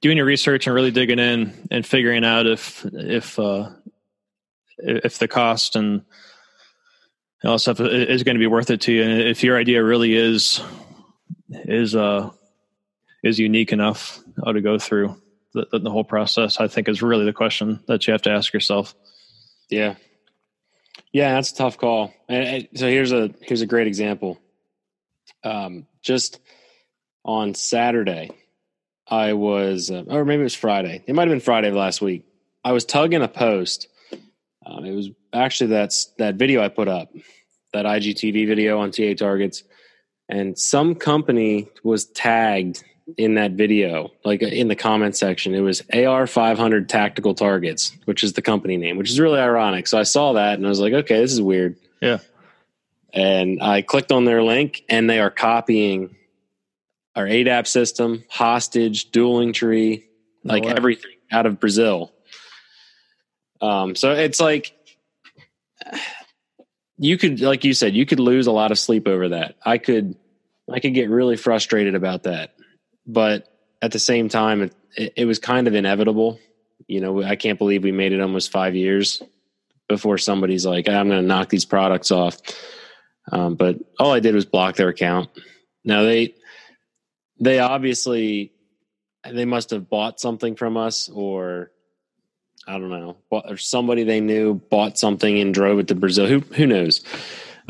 A: doing your research and really digging in and figuring out if if uh, if the cost and all stuff is going to be worth it to you, and if your idea really is is uh is unique enough how to go through the, the whole process, I think is really the question that you have to ask yourself.
B: Yeah, yeah, that's a tough call. And so here's a here's a great example. Um, just on Saturday, I was, uh, or maybe it was Friday. It might have been Friday of last week. I was tugging a post um, it was actually that's that video I put up, that IGTV video on TA targets, and some company was tagged in that video, like uh, in the comment section. It was AR 500 Tactical Targets, which is the company name, which is really ironic. So I saw that and I was like, okay, this is weird.
A: Yeah.
B: And I clicked on their link, and they are copying our ADAP system, hostage, dueling tree, like everything out of Brazil. Um, so it's like you could, like you said, you could lose a lot of sleep over that. I could, I could get really frustrated about that, but at the same time, it, it, it was kind of inevitable. You know, I can't believe we made it almost five years before somebody's like, I'm going to knock these products off. Um, but all I did was block their account. Now they, they obviously, they must have bought something from us or I don't know, or somebody they knew bought something and drove it to Brazil. Who who knows?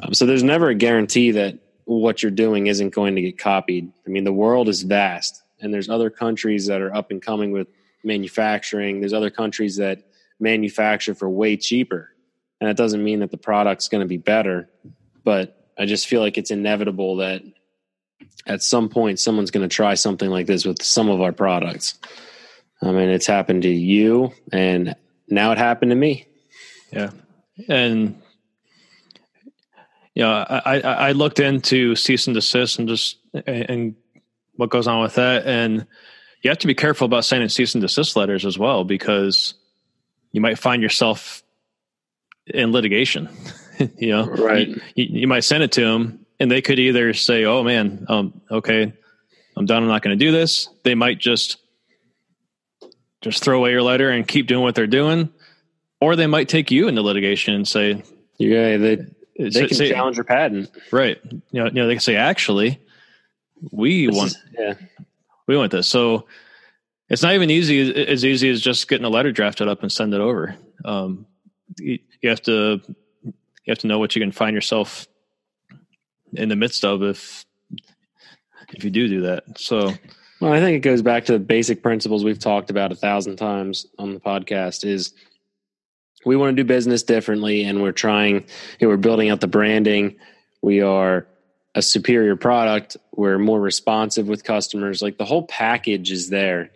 B: Um, so there's never a guarantee that what you're doing isn't going to get copied. I mean, the world is vast, and there's other countries that are up and coming with manufacturing. There's other countries that manufacture for way cheaper, and that doesn't mean that the product's going to be better. But I just feel like it's inevitable that at some point someone's going to try something like this with some of our products. I mean, it's happened to you, and now it happened to me.
A: Yeah, and you know, I, I, I looked into cease and desist and just and what goes on with that, and you have to be careful about sending cease and desist letters as well because you might find yourself in litigation. you know,
B: right?
A: You, you, might send it to them, and they could either say, "Oh man, um, okay, I'm done. I'm not going to do this." They might just just throw away your letter and keep doing what they're doing, or they might take you into litigation and say,
B: "Yeah, they they say, can say, challenge your patent."
A: Right? You know, you know, they can say, "Actually, we this want, is, yeah, we want this." So it's not even easy as easy as just getting a letter drafted up and send it over. Um, you, you have to you have to know what you can find yourself in the midst of if if you do do that. So
B: well, I think it goes back to the basic principles we've talked about a thousand times on the podcast is we want to do business differently and we're trying, you know, we're building out the branding. We are a superior product. We're more responsive with customers. Like the whole package is there.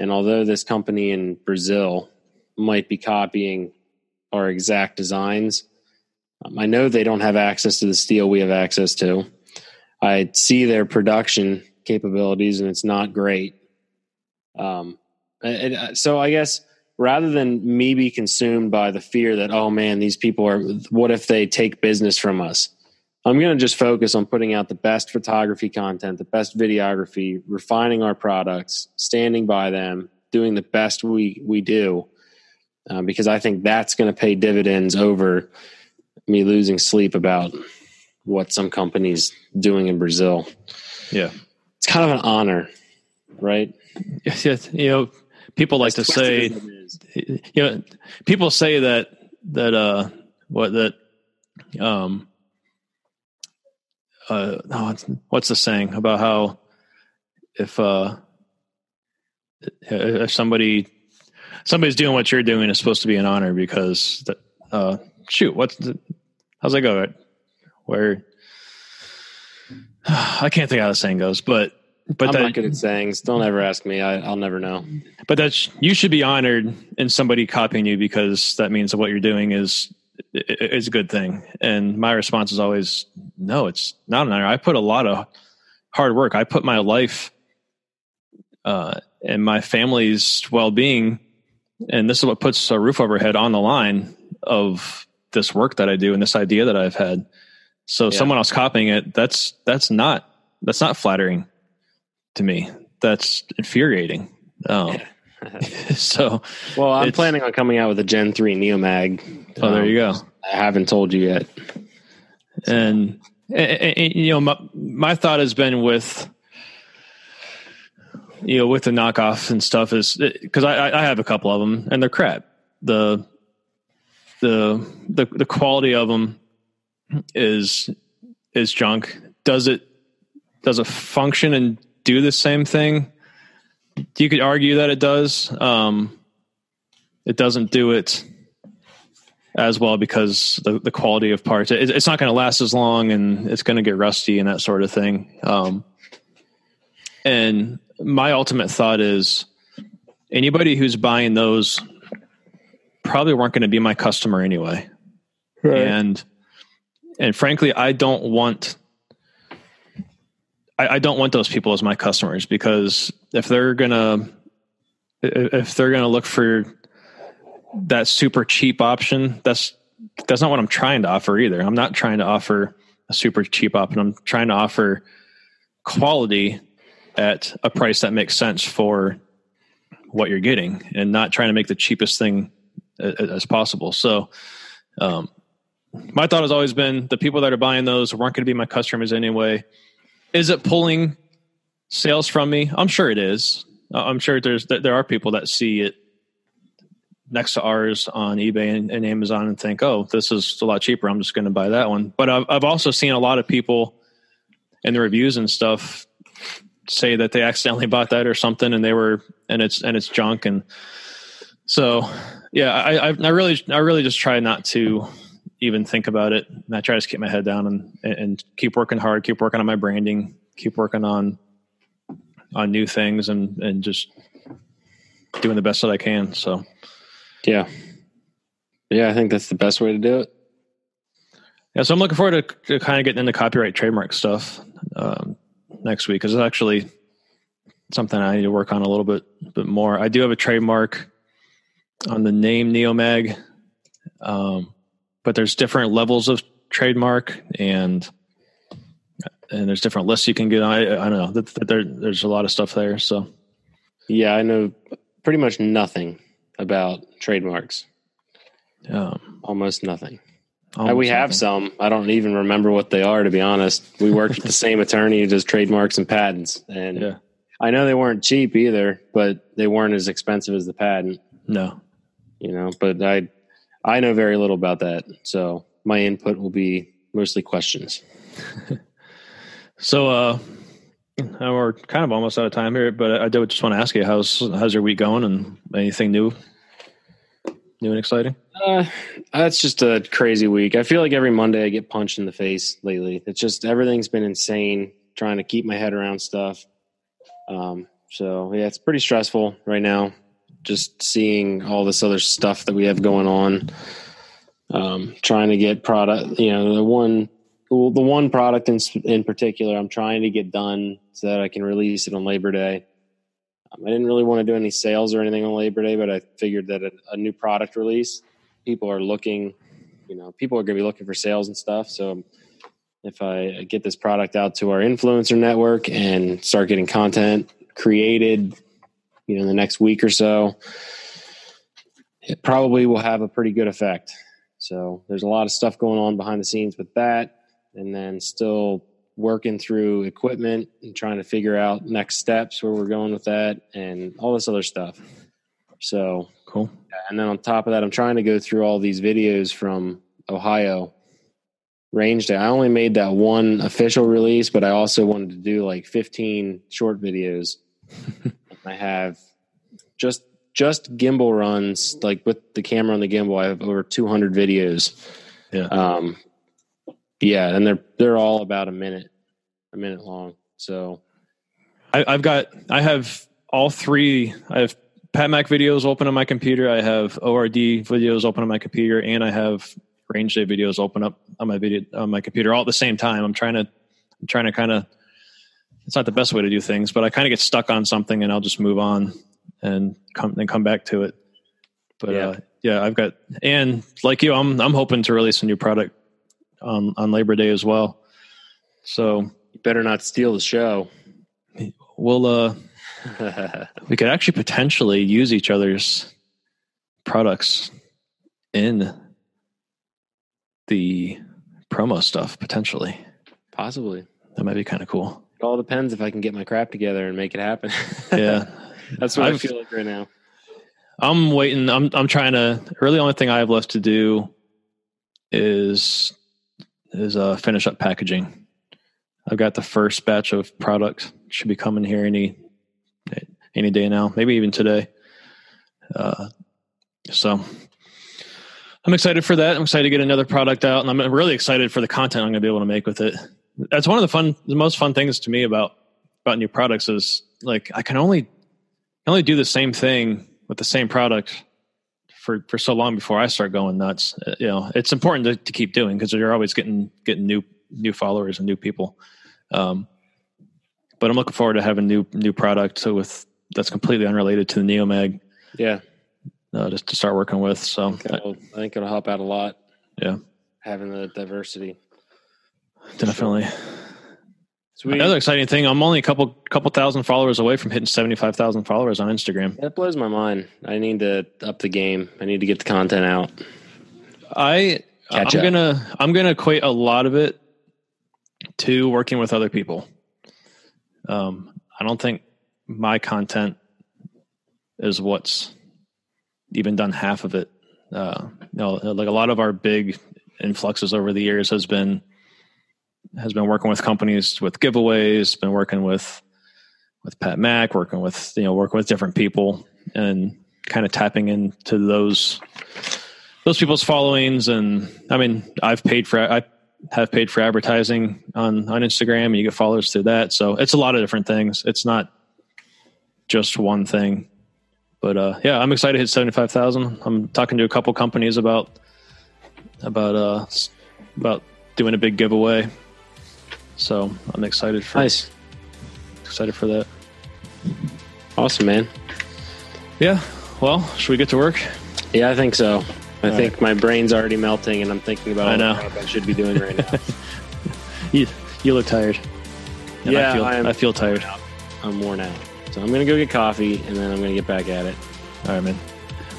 B: And although this company in Brazil might be copying our exact designs, um, I know they don't have access to the steel we have access to. I see their production capabilities and it's not great. Um, and, uh, so I guess rather than me be consumed by the fear that, oh man, these people are, what if they take business from us? I'm going to just focus on putting out the best photography content, the best videography, refining our products, standing by them, doing the best we, we do. Uh, because I think that's going to pay dividends over me losing sleep about what some companies doing in Brazil.
A: Yeah
B: it's kind of an honor, right?
A: Yes, you know, people like as to say, you know, people say that that uh, what that um, uh, oh, what's the saying about how if uh, if somebody somebody's doing what you're doing, is supposed to be an honor because that uh, shoot, what's the, how's that go? Where I can't think how the saying goes, but but
B: I'm
A: that,
B: not good at sayings. Don't ever ask me. I, will never know.
A: But that's you should be honored in somebody copying you because that means that what you're doing is is a good thing. And my response is always, no, it's not an honor. I put a lot of hard work. I put my life uh, and my family's well being, and this is what puts a roof overhead on the line of this work that I do and this idea that I've had. So yeah. someone else copying it, that's that's not that's not flattering to me. That's infuriating. Um, so,
B: well, I'm planning on coming out with a Gen three Neomag.
A: Oh, um, there you go.
B: I haven't told you yet.
A: And, and, and, you know, my, my thought has been with you know with the knockoff and stuff is because I, I have a couple of them and they're crap. The the the the quality of them is is junk. Does it does it function and do the same thing? You could argue that it does. Um, it doesn't do it as well because the, the quality of parts. It, it's not going to last as long, and it's going to get rusty and that sort of thing. Um, and my ultimate thought is anybody who's buying those probably weren't going to be my customer anyway. Right. And and frankly, I don't want I, I don't want those people as my customers because if they're gonna if they're gonna look for that super cheap option, that's that's not what I'm trying to offer either. I'm not trying to offer a super cheap option. I'm trying to offer quality at a price that makes sense for what you're getting, and not trying to make the cheapest thing as possible. So, um, my thought has always been the people that are buying those weren't going to be my customers anyway. Is it pulling sales from me? I'm sure it is. I'm sure there's there are people that see it next to ours on eBay and, and, Amazon and think, oh, this is a lot cheaper. I'm just going to buy that one. But I've, I've also seen a lot of people in the reviews and stuff say that they accidentally bought that or something and they were, and it's, and it's junk. And so, yeah, I, I, I really, I really just try not to even think about it. And I try to keep my head down and, and keep working hard, keep working on my branding, keep working on, on new things and, and just doing the best that I can. So,
B: yeah. Yeah, I think that's the best way to do it.
A: Yeah, so I'm looking forward to, to kind of getting into copyright trademark stuff um, next week because it's actually something I need to work on a little bit bit more. I do have a trademark on the name Neomag, um, but there's different levels of trademark and and there's different lists you can get on. I, I don't know. There, there's a lot of stuff there. So
B: yeah, I know pretty much nothing about trademarks. Um, almost nothing. Almost we have nothing. some. I don't even remember what they are, to be honest. We worked with the same attorney who does trademarks and patents, and yeah. I know they weren't cheap either, but they weren't as expensive as the patent.
A: No,
B: you know. But I, I know very little about that, so my input will be mostly questions.
A: so, uh, we're kind of almost out of time here, but I do just want to ask you how's how's your week going and anything new, new and exciting?
B: Uh, that's just a crazy week. I feel like every Monday I get punched in the face lately. It's just everything's been insane. Trying to keep my head around stuff. Um, so yeah, it's pretty stressful right now. Just seeing all this other stuff that we have going on. Um, trying to get product. You know, the one well, the one product in in particular, I'm trying to get done so that I can release it on Labor Day. Um, I didn't really want to do any sales or anything on Labor Day, but I figured that a, a new product release, people are looking, you know, people are going to be looking for sales and stuff. So if I get this product out to our influencer network and start getting content created, you know, in the next week or so, it probably will have a pretty good effect. So there's a lot of stuff going on behind the scenes with that and then still working through equipment and trying to figure out next steps where we're going with that and all this other stuff. So
A: cool.
B: And then on top of that, I'm trying to go through all these videos from Ohio range day. I only made that one official release, but I also wanted to do like 15 short videos. I have just just gimbal runs, like with the camera on the gimbal. I have over 200 videos.
A: Yeah.
B: Um, yeah, and they're they're all about a minute, a minute long. So
A: I, I've got I have all three. I have Pat Mac videos open on my computer. I have ORD videos open on my computer, and I have range day videos open up on my video on my computer all at the same time. I'm trying to I'm trying to kind of it's not the best way to do things, but I kind of get stuck on something and I'll just move on and come and come back to it. But yeah. Uh, yeah, I've got and like you, I'm I'm hoping to release a new product on on Labor Day as well. So
B: you better not steal the show.
A: We'll uh we could actually potentially use each other's products in the promo stuff potentially.
B: Possibly.
A: That might be kind of cool.
B: It all depends if I can get my crap together and make it happen.
A: yeah.
B: That's what I've, i feel like right now.
A: I'm waiting. I'm I'm trying to really only thing I have left to do is is uh, finish up packaging. I've got the first batch of product should be coming here any any day now, maybe even today. Uh, so I'm excited for that. I'm excited to get another product out, and I'm really excited for the content I'm going to be able to make with it. That's one of the fun, the most fun things to me about about new products is like I can only can only do the same thing with the same product for for so long before I start going nuts. Uh, you know, it's important to, to keep doing because you're always getting getting new new followers and new people. Um, but I'm looking forward to having new new product so with that's completely unrelated to the Neomag.
B: Yeah,
A: uh, just to start working with. So
B: I think, I think it'll help out a lot.
A: Yeah.
B: having the diversity.
A: Definitely.
B: Sweet.
A: Another exciting thing, I'm only a couple couple thousand followers away from hitting 75,000 followers on Instagram.
B: That blows my mind. I need to up the game. I need to get the content out.
A: I
B: Catch
A: I'm
B: up.
A: gonna I'm gonna equate a lot of it to working with other people. Um, I don't think my content is what's even done half of it. Uh, you know, like a lot of our big influxes over the years has been has been working with companies with giveaways, been working with with Pat Mac, working with you know working with different people, and kind of tapping into those those people's followings. And I mean, I've paid for I have paid for advertising on on Instagram, and you get followers through that. So it's a lot of different things. It's not just one thing. But uh, yeah, I'm excited to hit seventy five thousand. I'm talking to a couple companies about about uh about doing a big giveaway. So I'm excited for
B: Nice.
A: excited for that.
B: Awesome, man.
A: Yeah. Well, should we get to work?
B: Yeah, I think so. I
A: All
B: think my brain's already melting, and I'm thinking about
A: I
B: all
A: know.
B: I should be doing right now.
A: You you look tired. And
B: Yeah,
A: I feel,
B: I
A: feel tired.
B: I'm worn out, so I'm gonna go get coffee, and then I'm gonna get back at it.
A: All right, man.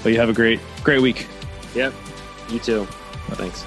A: Well, you have a great great week.
B: Yep. You too. Thanks.